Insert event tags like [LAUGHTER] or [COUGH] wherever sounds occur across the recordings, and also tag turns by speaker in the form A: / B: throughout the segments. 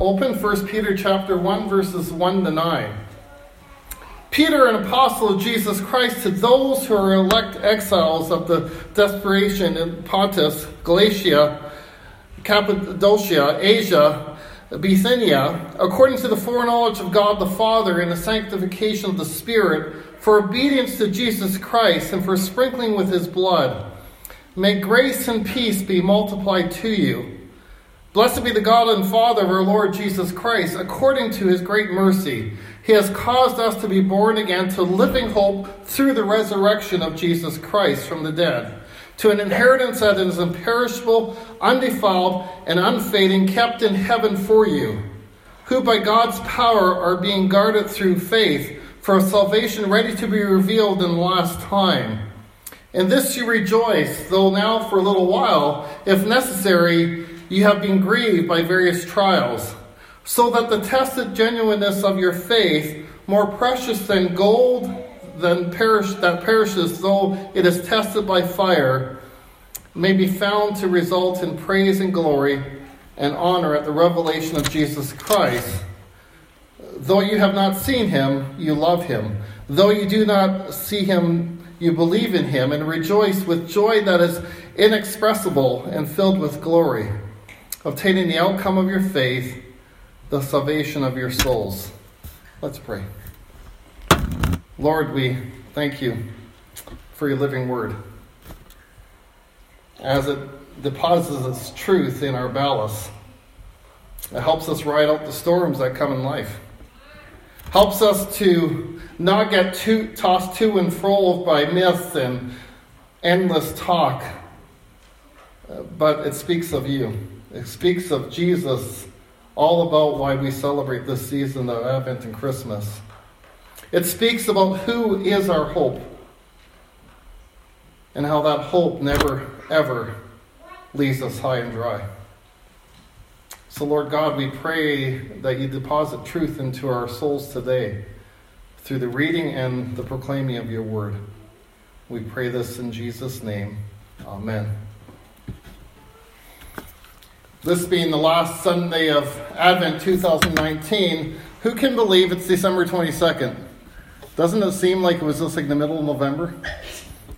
A: Open 1 Peter chapter 1 verses 1 to 9. Peter, an apostle of Jesus Christ, to those who are elect exiles of the dispersion in Pontus, Galatia, Cappadocia, Asia, Bithynia, according to the foreknowledge of God the Father and the sanctification of the Spirit, for obedience to Jesus Christ and for sprinkling with his blood. May grace and peace be multiplied to you. Blessed be the God and Father of our Lord Jesus Christ. According to his great mercy, he has caused us to be born again to living hope through the resurrection of Jesus Christ from the dead, to an inheritance that is imperishable, undefiled, and unfading, kept in heaven for you, who by God's power are being guarded through faith for a salvation ready to be revealed in the last time. In this you rejoice, though now for a little while, if necessary, you have been grieved by various trials, so that the tested genuineness of your faith, more precious than gold than perish, that perishes though it is tested by fire, may be found to result in praise and glory and honor at the revelation of Jesus Christ. Though you have not seen him, you love him. Though you do not see him, you believe in him and rejoice with joy that is inexpressible and filled with glory obtaining the outcome of your faith, the salvation of your souls. Let's pray. Lord, we thank you for your living word. As it deposits its truth in our ballast, it helps us ride out the storms that come in life. Helps us to not get too, tossed to and fro by myths and endless talk, uh, but it speaks of you. It speaks of Jesus, all about why we celebrate this season of Advent and Christmas. It speaks about who is our hope and how that hope never, ever leaves us high and dry. So, Lord God, we pray that you deposit truth into our souls today through the reading and the proclaiming of your word. We pray this in Jesus' name. Amen. This being the last Sunday of Advent 2019, who can believe it's December 22nd? Doesn't it seem like it was just like the middle of November?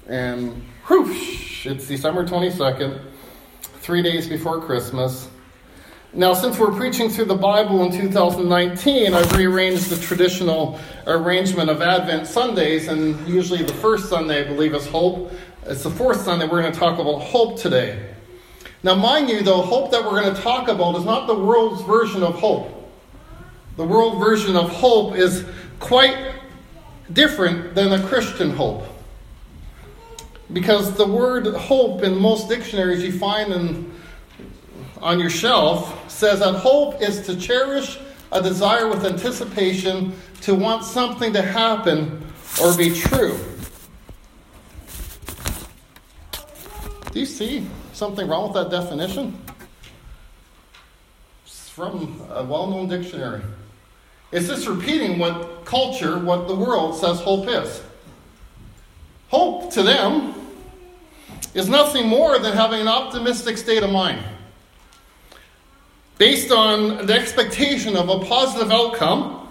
A: And whoosh, it's December 22nd, three days before Christmas. Now, since we're preaching through the Bible in 2019, I've rearranged the traditional arrangement of Advent Sundays, and usually the first Sunday, I believe, is hope. It's the fourth Sunday, we're going to talk about hope today. Now, mind you, the hope that we're going to talk about is not the world's version of hope. The world version of hope is quite different than a Christian hope. Because the word hope in most dictionaries you find in, on your shelf says that hope is to cherish a desire with anticipation to want something to happen or be true. Do you see something wrong with that definition? It's from a well known dictionary. It's just repeating what culture, what the world says hope is. Hope to them is nothing more than having an optimistic state of mind based on the expectation of a positive outcome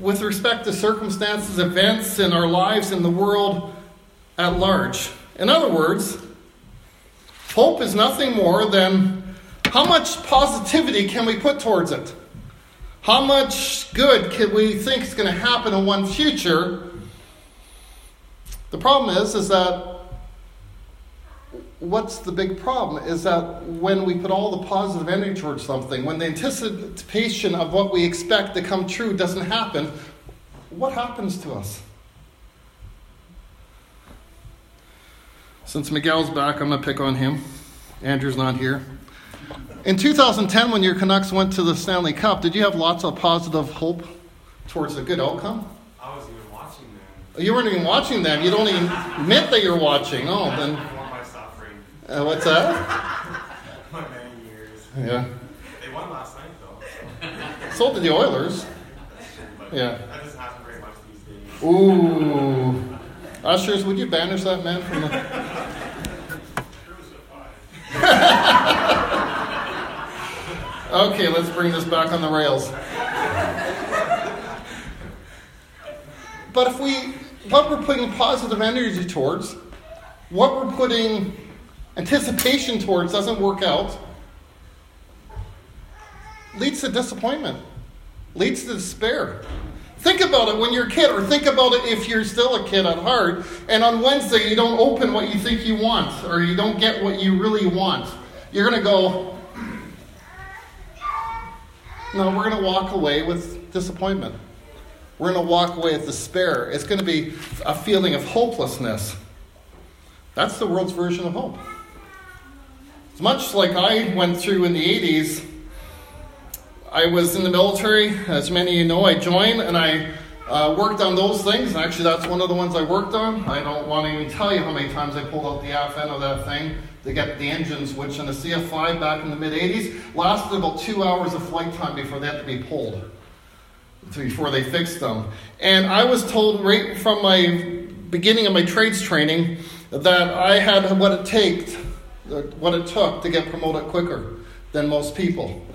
A: with respect to circumstances, events in our lives, in the world at large. In other words, hope is nothing more than how much positivity can we put towards it? How much good can we think is going to happen in one future? The problem is, is that what's the big problem is that when we put all the positive energy towards something, when the anticipation of what we expect to come true doesn't happen, what happens to us? Since Miguel's back, I'm going to pick on him. Andrew's not here. In 2010, when your Canucks went to the Stanley Cup, did you have lots of positive hope towards a good outcome?
B: I wasn't even watching them.
A: You weren't even watching them. You don't even admit that you're watching. Oh, then. Uh, what's that? [LAUGHS]
B: my many years.
A: Yeah.
B: They won last night, though.
A: So did the Oilers.
B: But
A: Yeah.
B: That doesn't happen very much these days.
A: Ooh. Ushers, would you banish that man from the. [LAUGHS] Okay, let's bring this back on the rails. But if we, what we're putting positive energy towards, what we're putting anticipation towards doesn't work out, leads to disappointment, leads to despair. Think about it when you're a kid, or think about it if you're still a kid at heart, and on Wednesday you don't open what you think you want, or you don't get what you really want. You're going to go, no, we're going to walk away with disappointment. We're going to walk away with despair. It's going to be a feeling of hopelessness. That's the world's version of hope. It's much like I went through in the 80s. I was in the military, as many of you know, I joined and I uh, worked on those things. And actually, that's one of the ones I worked on. I don't want to even tell you how many times I pulled out the aft end of that thing to get the engines, which in the CF5 back in the mid 80s lasted about two hours of flight time before they had to be pulled before they fixed them. And I was told right from my beginning of my trades training that I had what it takes, what it took to get promoted quicker than most people.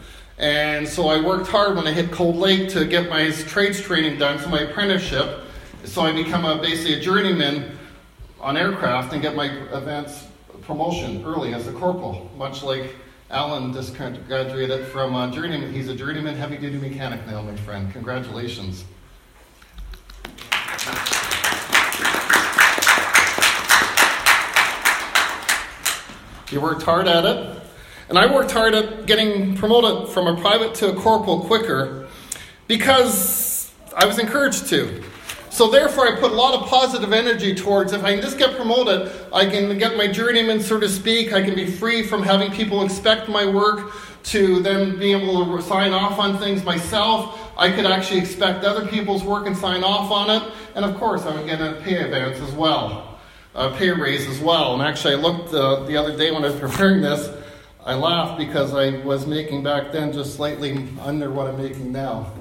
A: And so I worked hard when I hit Cold Lake to get my trades training done, so my apprenticeship, so I become a, basically a journeyman on aircraft and get my advanced promotion early as a corporal, much like Alan just graduated from a journeyman. He's a journeyman heavy duty mechanic now, my friend. Congratulations. You worked hard at it. And I worked hard at getting promoted from a private to a corporal quicker because I was encouraged to. So therefore, I put a lot of positive energy towards if I can just get promoted, I can get my journeyman, so to speak. I can be free from having people expect my work to then be able to sign off on things myself. I could actually expect other people's work and sign off on it. And of course, I would get a pay advance as well, a pay raise as well. And actually, I looked uh, the other day when I was [LAUGHS] preparing this, I laughed because I was making back then just slightly under what I'm making now.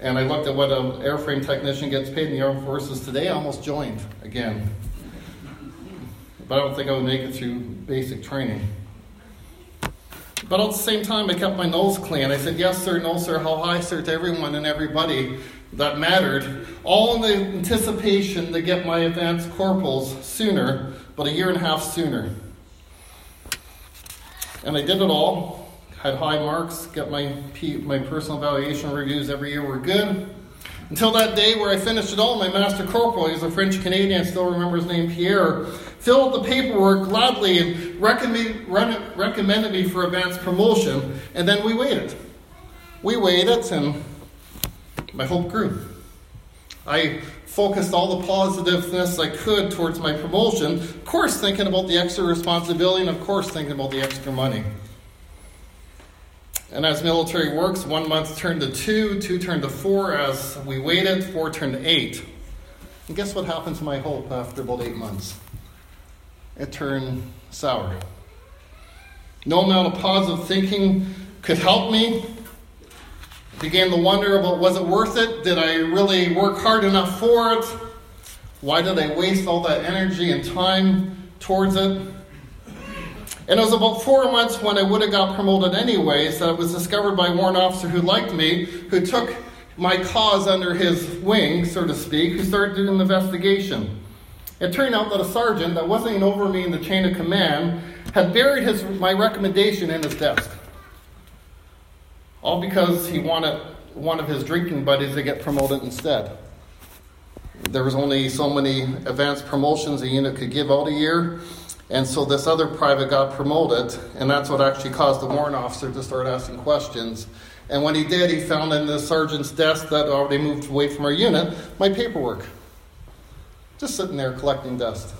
A: And I looked at what an airframe technician gets paid in the armed forces today. I almost joined again. But I don't think I would make it through basic training. But at the same time, I kept my nose clean. I said, yes, sir, no, sir, how high, sir, to everyone and everybody that mattered, all in the anticipation to get my advanced corporals sooner, but a year and a half sooner. And I did it all had high marks, got my, my personal evaluation reviews every year were good. Until that day where I finished it all, my master corporal, he's a French Canadian, I still remember his name, Pierre, filled the paperwork gladly and recommend, recommended me for advanced promotion, and then we waited. We waited, and my hope grew. I focused all the positiveness I could towards my promotion, of course, thinking about the extra responsibility, and of course, thinking about the extra money. And as military works, one month turned to two, two turned to four. As we waited, four turned to eight. And guess what happened to my hope after about eight months? It turned sour. No amount of positive thinking could help me. Began to wonder about was it worth it? Did I really work hard enough for it? Why did I waste all that energy and time towards it? And it was about four months when I would have got promoted anyways that it was discovered by a warrant officer who liked me, who took my cause under his wing, so to speak, who started doing an investigation. It turned out that a sergeant that wasn't over me in the chain of command had buried his, my recommendation in his desk. All because he wanted one of his drinking buddies to get promoted instead. There was only so many advanced promotions a unit could give out a year, and so this other private got promoted, and that's what actually caused the warrant officer to start asking questions. And when he did, he found in the sergeant's desk that already moved away from our unit my paperwork. Just sitting there collecting dust.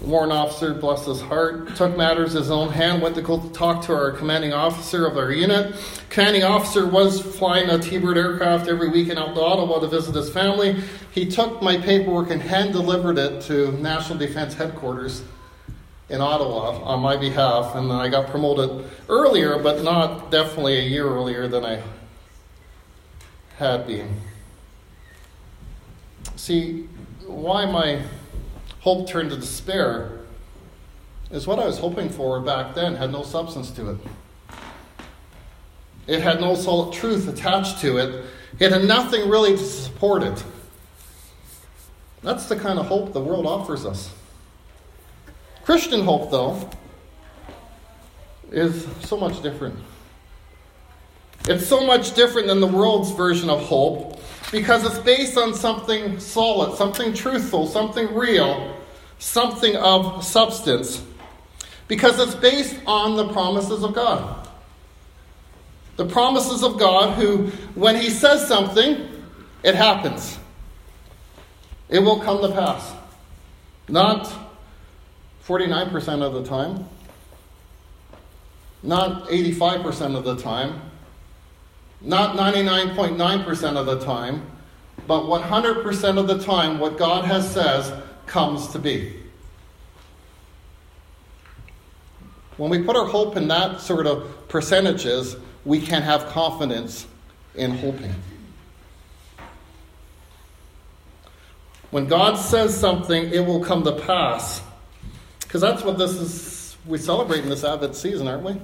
A: Warrant officer, bless his heart, took matters in his own hand, went to talk to our commanding officer of our unit. Commanding officer was flying a T-bird aircraft every weekend out to Ottawa to visit his family. He took my paperwork and hand delivered it to National Defense Headquarters in Ottawa on my behalf, and then I got promoted earlier, but not definitely a year earlier than I had been. See, why my hope turned to despair is what I was hoping for back then had no substance to it. It had no solid truth attached to it. It had nothing really to support it. That's the kind of hope the world offers us. Christian hope, though, is so much different. It's so much different than the world's version of hope because it's based on something solid, something truthful, something real, something of substance. Because it's based on the promises of God. The promises of God, who, when He says something, it happens. It will come to pass. Not 49% of the time, not 85% of the time, not 99.9% of the time, but 100% of the time, what God has says comes to be. When we put our hope in that sort of percentages, we can have confidence in hoping. When God says something, it will come to pass. Because that's what this is, we celebrate in this Advent season, aren't we?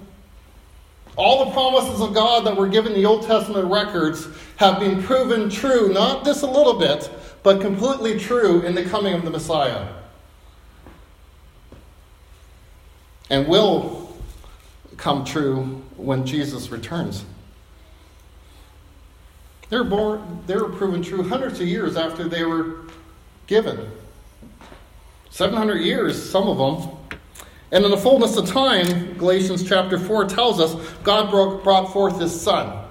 A: All the promises of God that were given the Old Testament records have been proven true, not just a little bit, but completely true in the coming of the Messiah. And will come true when Jesus returns. They're born, they were proven true hundreds of years after they were given. 700 years, some of them, and in the fullness of time, Galatians chapter 4 tells us, God brought forth his son.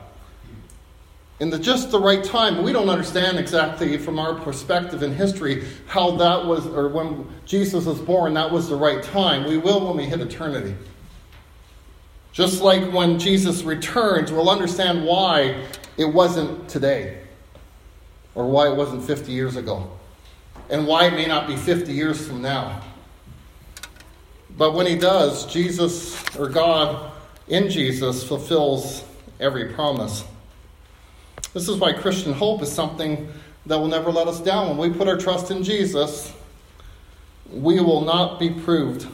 A: In the just the right time, we don't understand exactly from our perspective in history how that was, or when Jesus was born, that was the right time. We will when we hit eternity. Just like when Jesus returns, we'll understand why it wasn't today, or why it wasn't 50 years ago, and why it may not be 50 years from now. But when he does, Jesus or God in Jesus fulfills every promise. This is why Christian hope is something that will never let us down. When we put our trust in Jesus, we will not be proved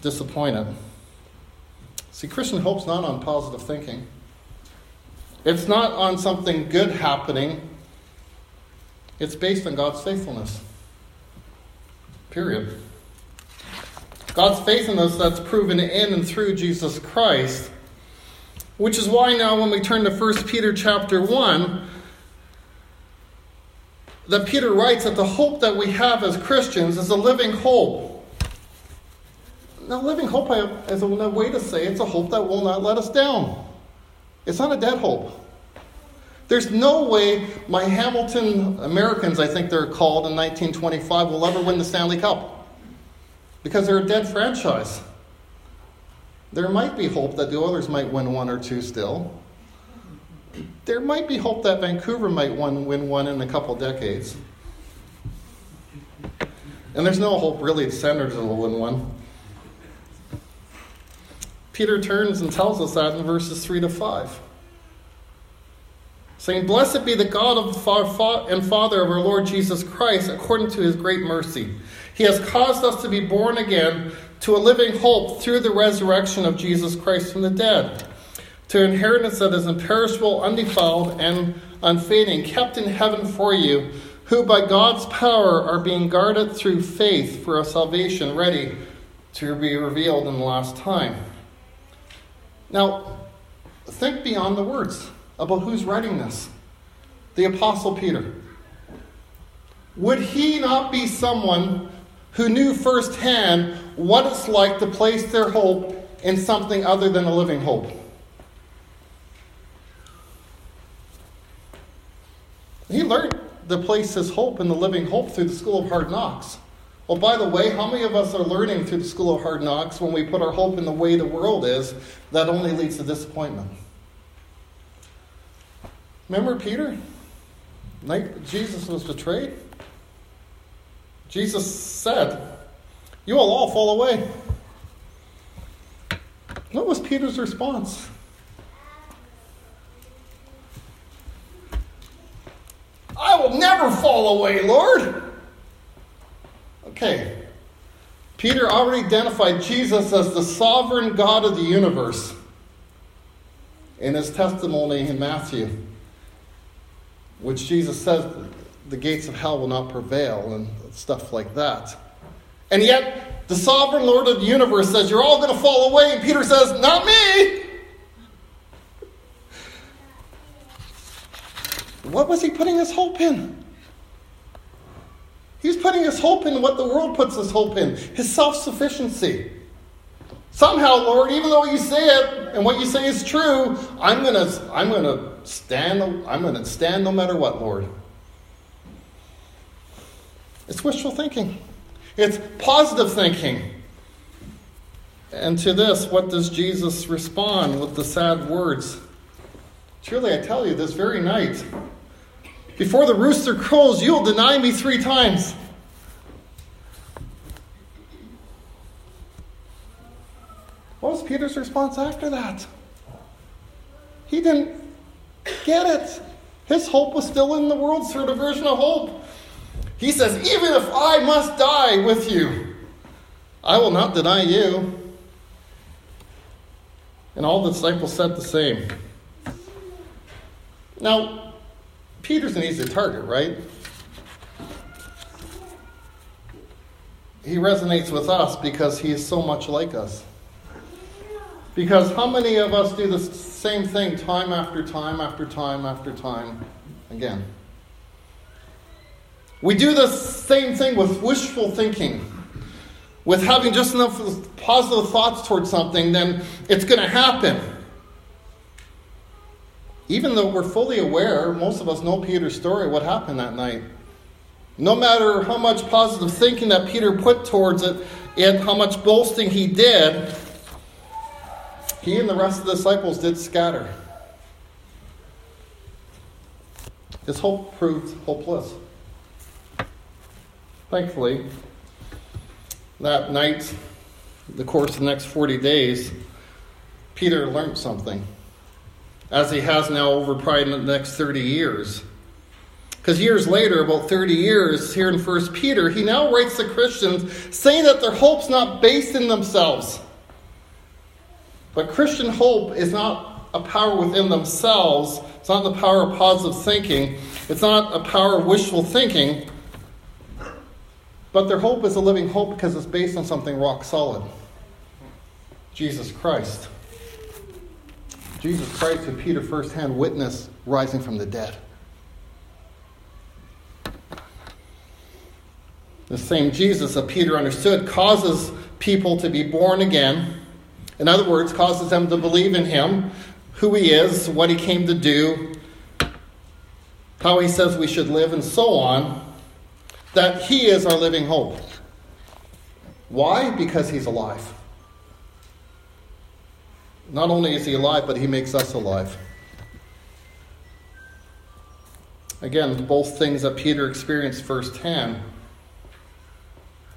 A: disappointed. See, Christian hope's not on positive thinking. It's not on something good happening. It's based on God's faithfulness. Period. God's faithfulness that's proven in and through Jesus Christ. Which is why now when we turn to 1 Peter chapter 1, that Peter writes that the hope that we have as Christians is a living hope. Now, living hope is a way to say it's a hope that will not let us down. It's not a dead hope. There's no way my Hamilton Americans, I think they're called in 1925, will ever win the Stanley Cup because they're a dead franchise. There might be hope that the Oilers might win one or two still. There might be hope that Vancouver might win, win one in a couple decades. And there's no hope really the Senators will win one. Peter turns and tells us that in verses 3 to 5. Saying, Blessed be the God of and Father of our Lord Jesus Christ, according to his great mercy he has caused us to be born again to a living hope through the resurrection of Jesus Christ from the dead, to an inheritance that is imperishable, undefiled, and unfading, kept in heaven for you, who by God's power are being guarded through faith for a salvation ready to be revealed in the last time. Now, think beyond the words about who's writing this. The Apostle Peter. Would he not be someone who knew firsthand what it's like to place their hope in something other than a living hope. He learned to place his hope in the living hope through the school of hard knocks. Well, by the way, how many of us are learning through the school of hard knocks when we put our hope in the way the world is that only leads to disappointment? Remember Peter? Night Jesus was betrayed. Jesus said, You will all fall away. What was Peter's response? I will never fall away, Lord. Okay. Peter already identified Jesus as the sovereign God of the universe. in his testimony in Matthew, which Jesus says the gates of hell will not prevail and stuff like that. And yet, the sovereign Lord of the universe says, You're all going to fall away. And Peter says, Not me. What was he putting his hope in? He's putting his hope in what the world puts his hope in his self sufficiency. Somehow, Lord, even though you say it and what you say is true, I'm gonna, I'm gonna stand. I'm gonna stand no matter what, Lord. It's wishful thinking. It's positive thinking. And to this, what does Jesus respond with the sad words? Truly, I tell you, this very night, before the rooster crows, you'll deny me three times. What was Peter's response after that? He didn't get it. His hope was still in the world's sort of version of hope. He says, Even if I must die with you, I will not deny you. And all the disciples said the same. Now, Peter's an easy target, right? He resonates with us because he is so much like us. Because how many of us do the same thing time after time after time after time again? We do the same thing with wishful thinking. With having just enough positive thoughts towards something, then it's going to happen. Even though we're fully aware, most of us know Peter's story, what happened that night. No matter how much positive thinking that Peter put towards it and how much boasting he did, he and the rest of the disciples did scatter. His hope proved hopeless. Thankfully, that night, the course of the next 40 days, Peter learned something, as he has now over probably the next 30 years. Because years later, about 30 years here in 1 Peter, he now writes to Christians saying that their hope's not based in themselves. But Christian hope is not a power within themselves. It's not the power of positive thinking. It's not a power of wishful thinking. But their hope is a living hope because it's based on something rock solid Jesus Christ. Jesus Christ, who Peter firsthand witnessed rising from the dead. The same Jesus that Peter understood causes people to be born again in other words, causes them to believe in him, who he is, what he came to do, how he says we should live, and so on, that he is our living hope. Why? Because he's alive. Not only is he alive, but he makes us alive. Again, both things that Peter experienced firsthand.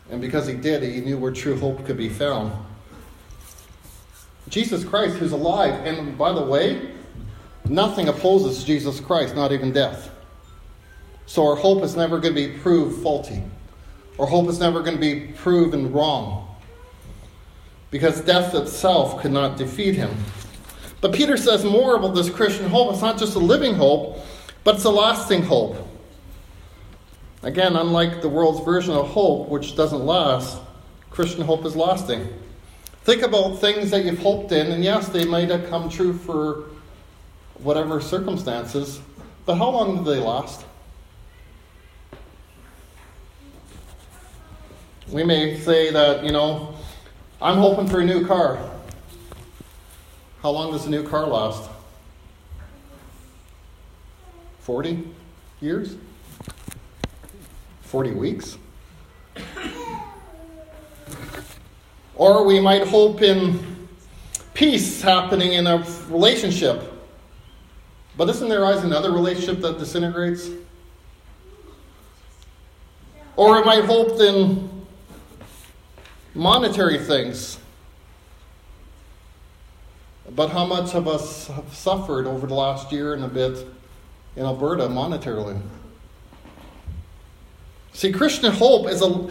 A: And because he did, he knew where true hope could be found. Jesus Christ, who's alive. And by the way, nothing opposes Jesus Christ, not even death. So our hope is never going to be proved faulty. Our hope is never going to be proven wrong. Because death itself could not defeat him. But Peter says more about this Christian hope. It's not just a living hope, but it's a lasting hope. Again, unlike the world's version of hope, which doesn't last, Christian hope is lasting. Think about things that you've hoped in, and yes, they might have come true for whatever circumstances, but how long do they last? We may say that, you know, I'm hoping for a new car. How long does a new car last? 40 years? 40 weeks? Or we might hope in peace happening in a relationship. But isn't there always another relationship that disintegrates? Or we might hope in monetary things. But how much of us have suffered over the last year and a bit in Alberta monetarily? See, Christian hope is a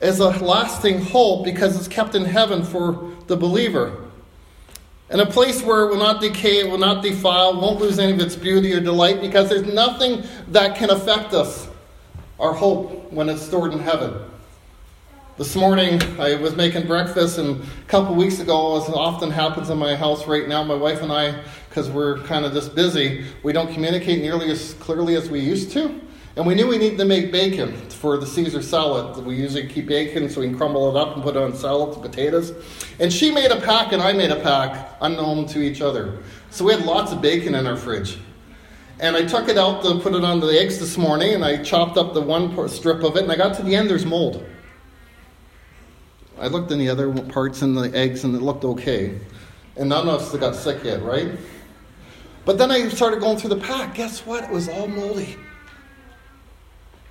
A: is a lasting hope because it's kept in heaven for the believer. And a place where it will not decay, it will not defile, won't lose any of its beauty or delight because there's nothing that can affect us, our hope, when it's stored in heaven. This morning, I was making breakfast, and a couple weeks ago, as often happens in my house right now, my wife and I, because we're kind of just busy, we don't communicate nearly as clearly as we used to. And we knew we needed to make bacon for the Caesar salad. We usually keep bacon so we can crumble it up and put it on salads and potatoes. And she made a pack and I made a pack, unknown to each other. So we had lots of bacon in our fridge. And I took it out to put it on the eggs this morning and I chopped up the one strip of it and I got to the end, there's mold. I looked in the other parts in the eggs and it looked okay. And none of us got sick yet, right? But then I started going through the pack. Guess what? It was all moldy.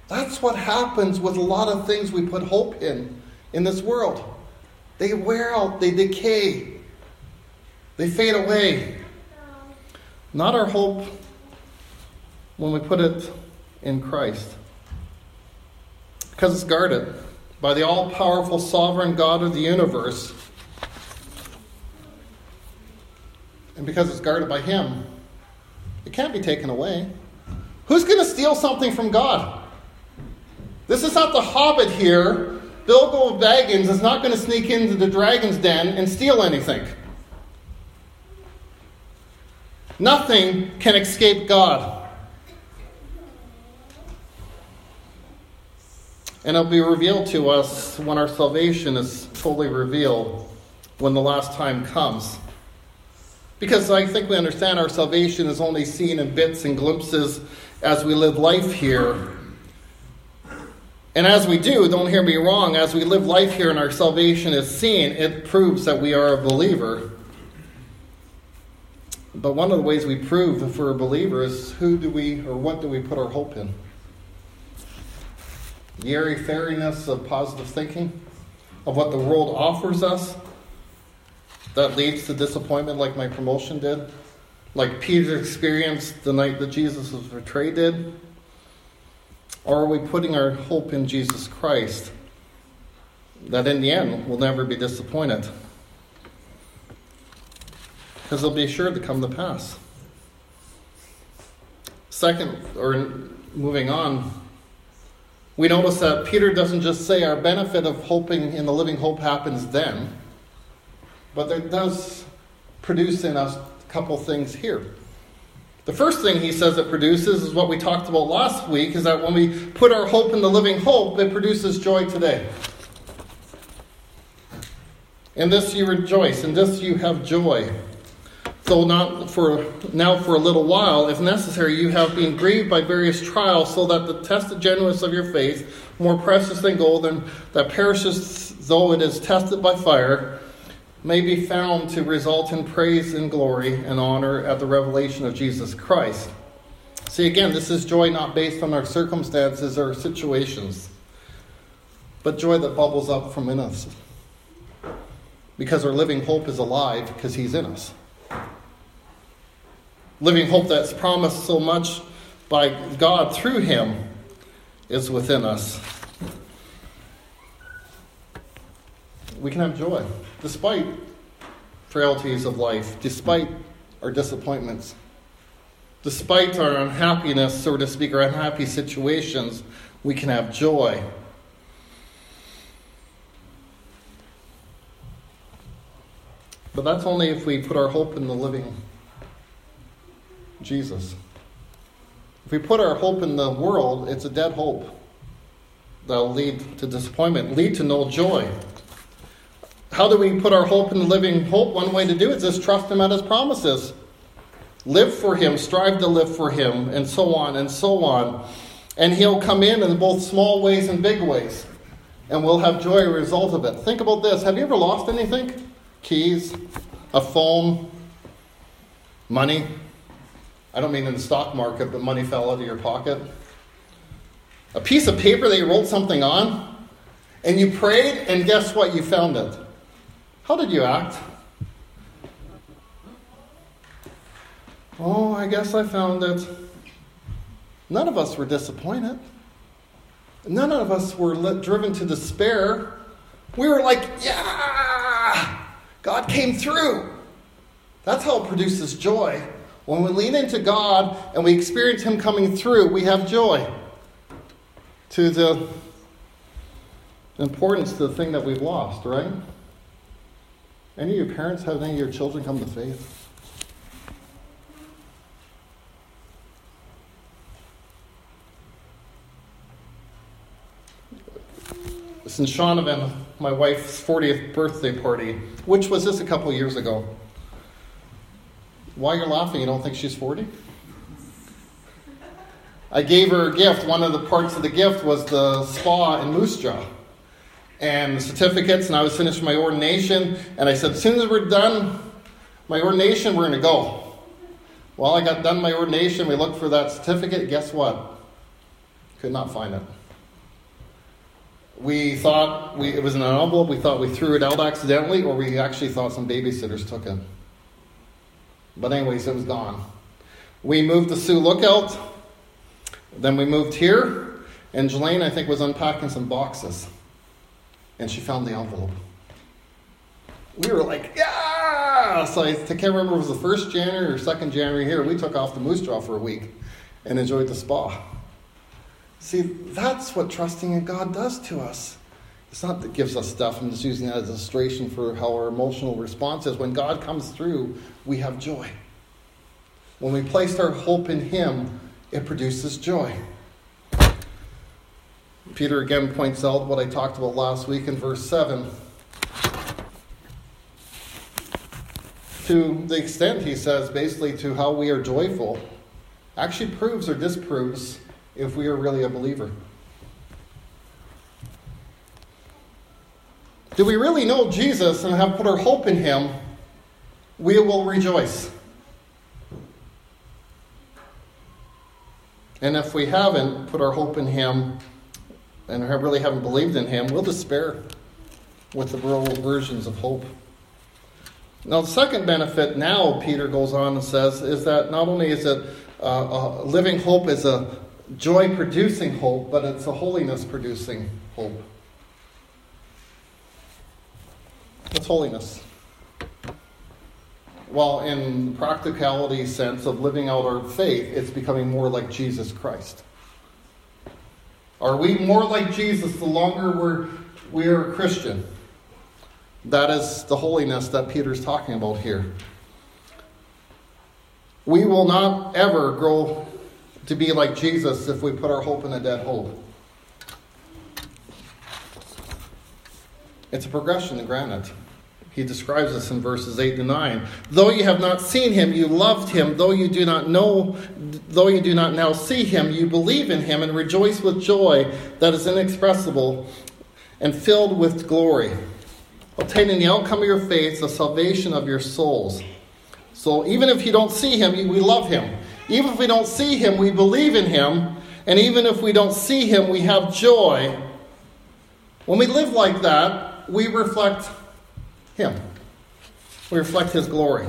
A: That's what happens with a lot of things we put hope in in this world. They wear out, they decay, they fade away. Not our hope when we put it in Christ. Because it's guarded by the all powerful sovereign God of the universe. And because it's guarded by Him, it can't be taken away. Who's going to steal something from God? This is not the hobbit here. Bilbo Baggins is not going to sneak into the dragon's den and steal anything. Nothing can escape God. And it'll be revealed to us when our salvation is fully revealed, when the last time comes. Because I think we understand our salvation is only seen in bits and glimpses as we live life here. And as we do, don't hear me wrong, as we live life here and our salvation is seen, it proves that we are a believer. But one of the ways we prove if we're a believer is who do we or what do we put our hope in? Airy fairiness of positive thinking, of what the world offers us, that leads to disappointment like my promotion did, like Peter experienced the night that Jesus was betrayed did. Or are we putting our hope in Jesus Christ that in the end we'll never be disappointed? Because they'll be sure to come to pass. Second, or moving on, we notice that Peter doesn't just say our benefit of hoping in the living hope happens then, but it does produce in us a couple things here. The first thing he says it produces is what we talked about last week is that when we put our hope in the living hope, it produces joy today. In this you rejoice, in this you have joy. Though not for now for a little while, if necessary, you have been grieved by various trials, so that the tested genuineness of your faith, more precious than gold, and that perishes though it is tested by fire, may be found to result in praise and glory and honor at the revelation of Jesus Christ. See, again, this is joy not based on our circumstances or situations, but joy that bubbles up from in us. Because our living hope is alive because He's in us. Living hope that's promised so much by God through Him is within us. We can have joy despite frailties of life, despite our disappointments, despite our unhappiness, so to speak, our unhappy situations, we can have joy. But that's only if we put our hope in the living Jesus. If we put our hope in the world, it's a dead hope that'll lead to disappointment, lead to no joy. How do we put our hope in the living hope? One way to do it is just trust Him at His promises. Live for Him, strive to live for Him, and so on and so on. And He'll come in in both small ways and big ways. And we'll have joy as a result of it. Think about this. Have you ever lost anything? Keys, a phone, money. I don't mean in the stock market, but money fell out of your pocket. A piece of paper that you wrote something on, and you prayed, and guess what? You found it. How did you act? Oh, I guess I found it. None of us were disappointed. None of us were driven to despair. We were like, yeah, God came through. That's how it produces joy. When we lean into God and we experience Him coming through, we have joy. To the importance to the thing that we've lost, right? Any of your parents have any of your children come to faith? Since Shaunavon, my wife's 40th birthday party, which was just a couple years ago. Why you're laughing? You don't think she's 40? I gave her a gift. One of the parts of the gift was the spa in Moose Jaw and certificates, and I was finishing my ordination. And I said, as soon as we're done my ordination, we're going to go. Well, I got done my ordination. We looked for that certificate. Guess what? Could not find it. We thought we, it was in an envelope. We thought we threw it out accidentally, or we actually thought some babysitters took it. But, anyways, it was gone. We moved to Sioux Lookout. Then we moved here, and Jelaine, I think, was unpacking some boxes. And she found the envelope. We were like, yeah! So I can't remember it was the first January or second January here. We took off the Moose Jaw for a week and enjoyed the spa. See, that's what trusting in God does to us. It's not that gives us stuff. I'm just using that as an illustration for how our emotional response is. When God comes through, we have joy. When we place our hope in Him, it produces joy. Peter again points out what I talked about last week in verse 7. To the extent, he says, basically, to how we are joyful, actually proves or disproves if we are really a believer. Do we really know Jesus and have put our hope in him? We will rejoice. And if we haven't put our hope in him and really haven't believed in him, we'll despair with the world versions of hope. Now, the second benefit now, Peter goes on and says, is that not only is it uh, a living hope is a joy producing hope, but it's a holiness producing hope. What's holiness? Well, in practicality sense of living out our faith, it's becoming more like Jesus Christ. Are we more like Jesus the longer we're we are a Christian? That is the holiness that Peter's talking about here. We will not ever grow to be like Jesus if we put our hope in a dead hope. It's a progression, in granite. He describes this in verses 8 to 9. Though you have not seen him, you loved him. Though you do not know, though you do not now see him, you believe in him and rejoice with joy that is inexpressible and filled with glory, obtaining the outcome of your faith, the salvation of your souls. So even if you don't see him, we love him. Even if we don't see him, we believe in him. And even if we don't see him, we have joy. When we live like that, we reflect him. We reflect His glory.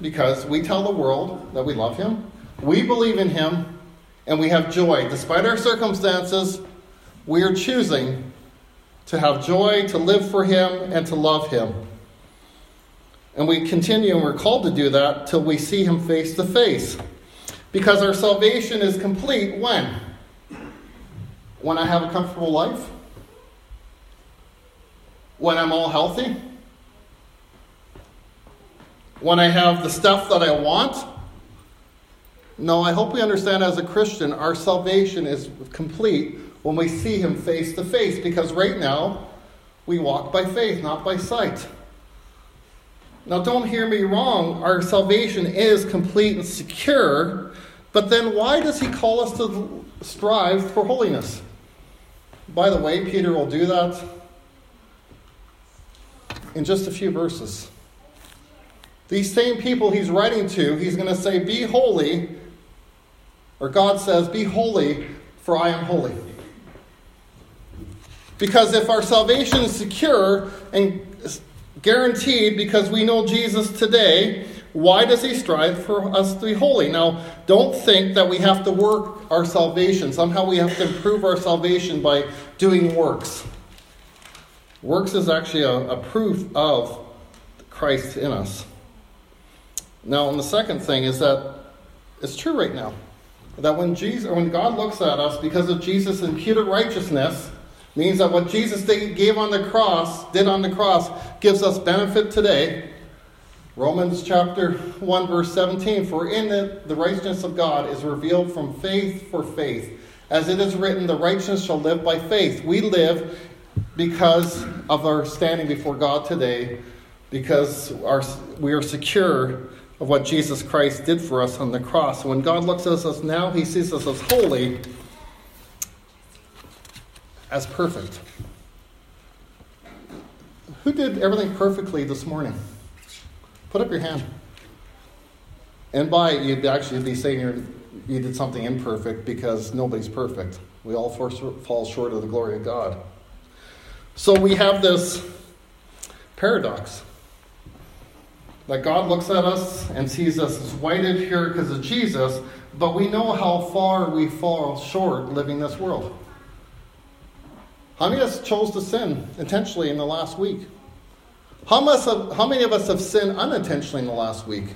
A: Because we tell the world that we love Him, we believe in Him, and we have joy. Despite our circumstances, we are choosing to have joy, to live for Him, and to love Him. And we continue, and we're called to do that till we see Him face to face. Because our salvation is complete when? When I have a comfortable life? When I'm all healthy? When I have the stuff that I want? No, I hope we understand as a Christian, our salvation is complete when we see Him face to face, because right now, we walk by faith, not by sight. Now, don't hear me wrong, our salvation is complete and secure, but then why does He call us to strive for holiness? By the way, Peter will do that in just a few verses. These same people he's writing to, he's going to say, Be holy, or God says, Be holy, for I am holy. Because if our salvation is secure and guaranteed because we know Jesus today, why does he strive for us to be holy? Now, don't think that we have to work our salvation. Somehow we have to improve our salvation by doing works. Works is actually a, a proof of Christ in us. Now, and the second thing is that it's true right now that when Jesus, or when God looks at us because of Jesus' imputed righteousness, means that what Jesus gave on the cross, did on the cross, gives us benefit today. Romans chapter 1, verse 17 For in it the righteousness of God is revealed from faith for faith. As it is written, the righteous shall live by faith. We live because of our standing before God today, because our, we are secure of what Jesus Christ did for us on the cross. When God looks at us now, he sees us as holy, as perfect. Who did everything perfectly this morning? Put up your hand. And by it, you'd actually be saying you're, you did something imperfect because nobody's perfect. We all fall short of the glory of God. So we have this paradox that God looks at us and sees us as whited here because of Jesus, but we know how far we fall short living this world. How many of us chose to sin intentionally in the last week? How, how many of us have sinned unintentionally in the last week?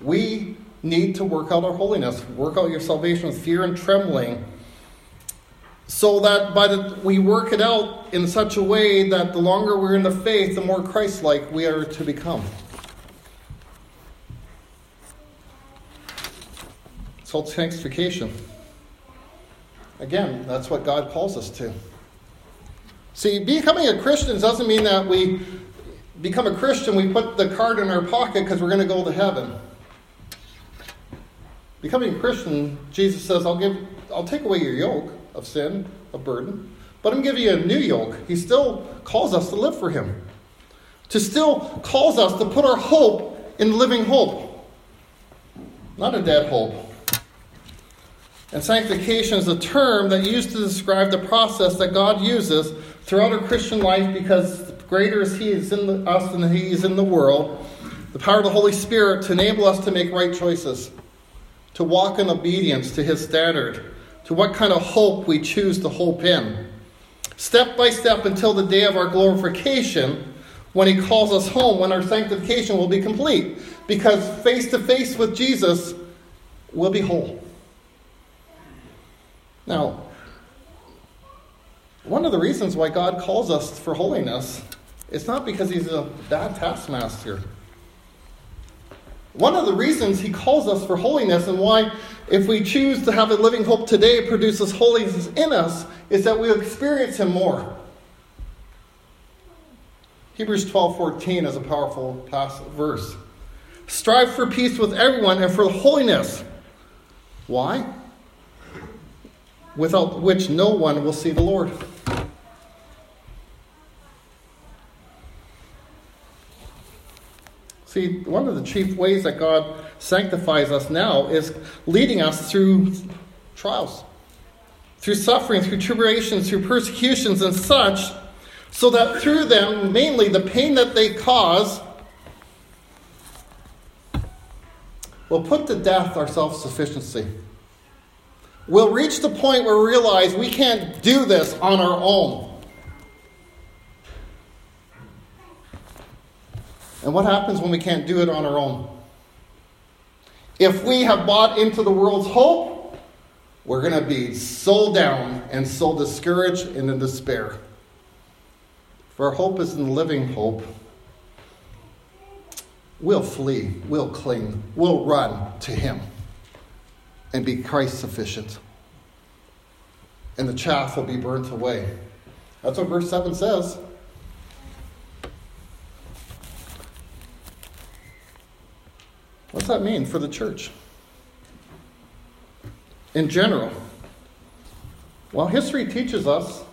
A: We need to work out our holiness, work out your salvation with fear and trembling, so that by the we work it out in such a way that the longer we're in the faith, the more Christ-like we are to become. It's called sanctification. Again, that's what God calls us to. See, becoming a Christian doesn't mean that we become a Christian, we put the card in our pocket because we're going to go to heaven. Becoming a Christian, Jesus says, I'll give I'll take away your yoke of sin, a burden, but I'm giving you a new yoke. He still calls us to live for him. To still calls us to put our hope in living hope. Not a dead hope. And sanctification is a term that used to describe the process that God uses throughout our Christian life because greater is He is in the, us than He is in the world. The power of the Holy Spirit to enable us to make right choices, to walk in obedience to His standard, to what kind of hope we choose to hope in. Step by step until the day of our glorification, when He calls us home, when our sanctification will be complete. Because face to face with Jesus, we'll be whole. Now, one of the reasons why God calls us for holiness is not because he's a bad taskmaster. One of the reasons he calls us for holiness and why, if we choose to have a living hope today, produces holiness in us, is that we experience him more. Hebrews 12:14 is a powerful verse. Strive for peace with everyone and for holiness. Why? without which no one will see the Lord. See, one of the chief ways that God sanctifies us now is leading us through trials, through suffering, through tribulations, through persecutions and such, so that through them, mainly the pain that they cause, will put to death our self sufficiency we'll reach the point where we realize we can't do this on our own. And what happens when we can't do it on our own? If we have bought into the world's hope, we're going to be so down and so discouraged and in despair. For hope is in the living hope. We'll flee, we'll cling, we'll run to Him and be Christ sufficient. And the chaff will be burnt away. That's what verse 7 says. What's that mean for the church? In general. Well, history teaches us,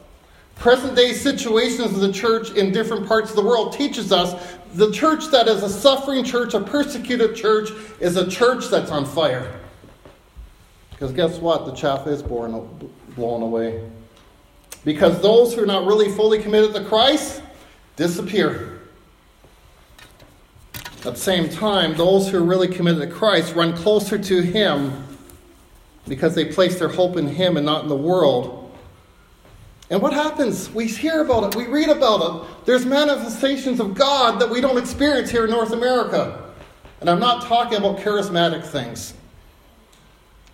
A: present day situations of the church in different parts of the world teaches us the church that is a suffering church, a persecuted church, is a church that's on fire. Because guess what? The chaff is born, blown away. Because those who are not really fully committed to Christ disappear. At the same time, those who are really committed to Christ run closer to Him because they place their hope in Him and not in the world. And what happens? We hear about it, we read about it. There's manifestations of God that we don't experience here in North America. And I'm not talking about charismatic things.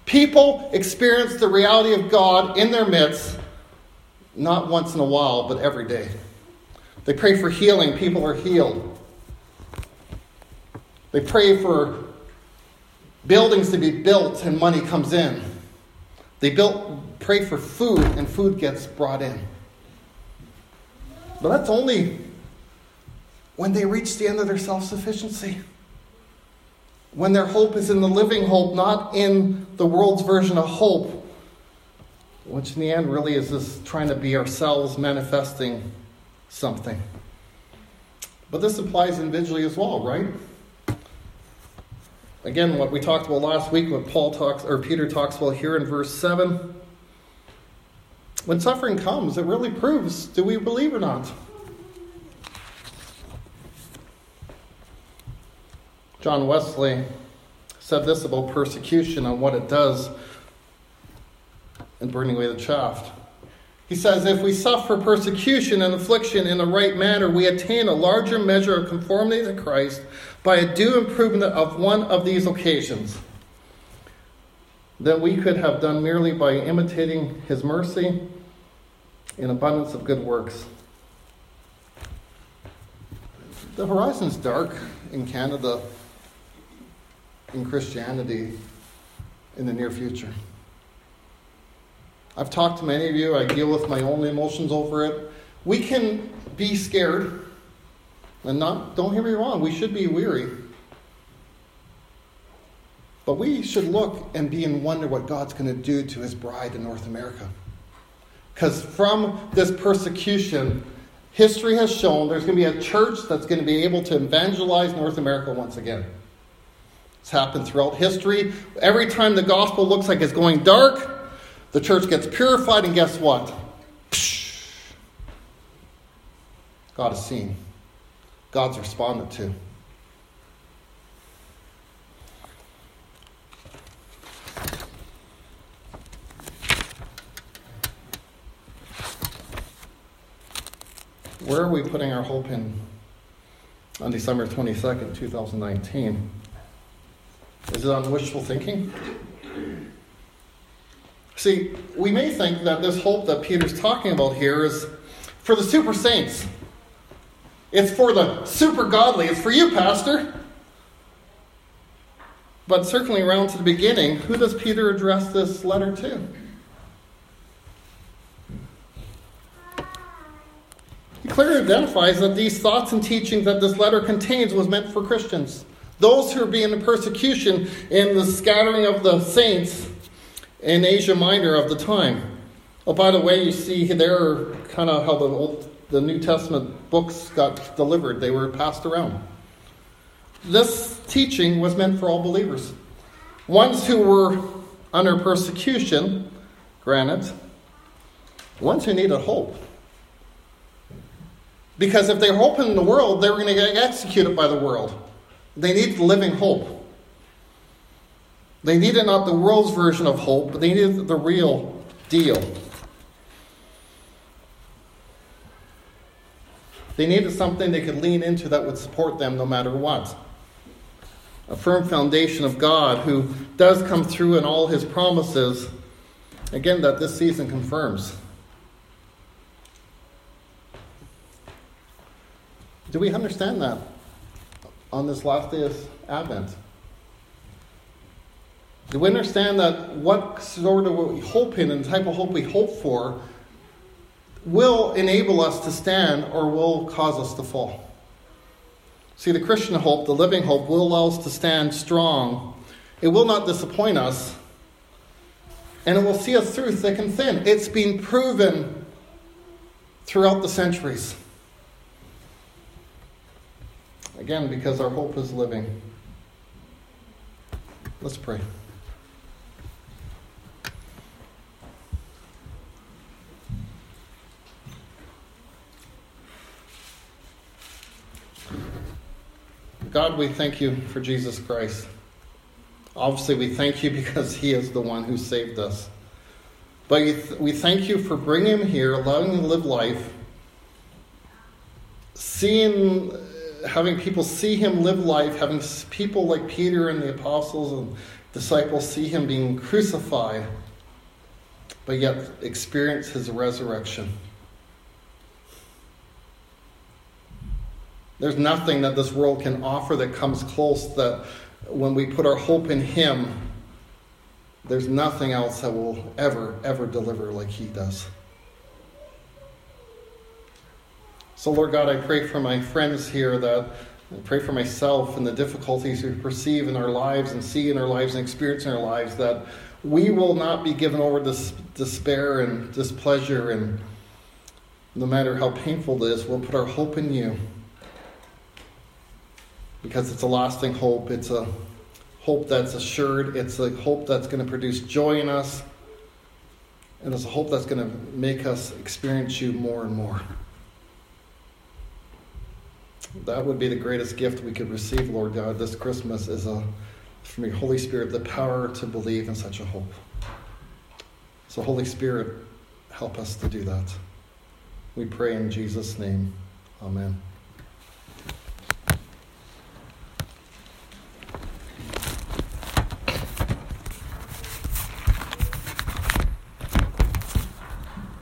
A: People experience the reality of God in their midst, not once in a while, but every day. They pray for healing, people are healed. They pray for buildings to be built and money comes in. They built, pray for food and food gets brought in. But that's only when they reach the end of their self sufficiency. When their hope is in the living hope, not in the world's version of hope, which in the end really is just trying to be ourselves manifesting something. But this applies individually as well, right? Again, what we talked about last week, what Paul talks or Peter talks about here in verse 7. When suffering comes, it really proves do we believe or not? John Wesley said this about persecution and what it does in burning away the chaff. He says, If we suffer persecution and affliction in the right manner, we attain a larger measure of conformity to Christ by a due improvement of one of these occasions than we could have done merely by imitating his mercy in abundance of good works. The horizon's dark in Canada in Christianity in the near future. I've talked to many of you, I deal with my own emotions over it. We can be scared, and not, don't hear me wrong, we should be weary. But we should look and be in wonder what God's going to do to his bride in North America. Because from this persecution, history has shown there's going to be a church that's going to be able to evangelize North America once again. It's happened throughout history. Every time the gospel looks like it's going dark, the church gets purified, and guess what? God is seen. God's responded to. Where are we putting our hope in on December 22nd, 2019? Is it on wishful thinking? See, we may think that this hope that Peter's talking about here is for the super saints. It's for the super godly. It's for you, Pastor. But circling around to the beginning, who does Peter address this letter to? He clearly identifies that these thoughts and teachings that this letter contains was meant for Christians. Those who are being in persecution in the scattering of the saints in Asia Minor of the time. Oh, by the way, you see there kind of how the Old, the New Testament books got delivered. They were passed around. This teaching was meant for all believers. Ones who were under persecution, granted, ones who needed hope. Because if they were hoping in the world, they were going to get executed by the world. They needed living hope. They needed not the world's version of hope, but they needed the real deal. They needed something they could lean into that would support them no matter what. A firm foundation of God who does come through in all his promises, again, that this season confirms. Do we understand that on this last day of Advent? Do we understand that what sort of hope in and the type of hope we hope for will enable us to stand or will cause us to fall? See, the Christian hope, the living hope, will allow us to stand strong. It will not disappoint us, and it will see us through thick and thin. It's been proven throughout the centuries. Again, because our hope is living. Let's pray. God, we thank you for Jesus Christ. Obviously, we thank you [LAUGHS] because he is the one who saved us. But we thank you for bringing him here, allowing him to live life, seeing having people see him live life, having people like Peter and the apostles and disciples see him being crucified, but yet experience his resurrection. There's nothing that this world can offer that comes close that when we put our hope in him, there's nothing else that will ever, ever deliver like he does. So, Lord God, I pray for my friends here that I pray for myself and the difficulties we perceive in our lives and see in our lives and experience in our lives that we will not be given over to despair and displeasure and no matter how painful it is, we'll put our hope in you. Because it's a lasting hope. It's a hope that's assured. It's a hope that's going to produce joy in us. And it's a hope that's going to make us experience you more and more. That would be the greatest gift we could receive, Lord God, this Christmas is a, from your Holy Spirit, the power to believe in such a hope. So, Holy Spirit, help us to do that. We pray in Jesus' name. Amen.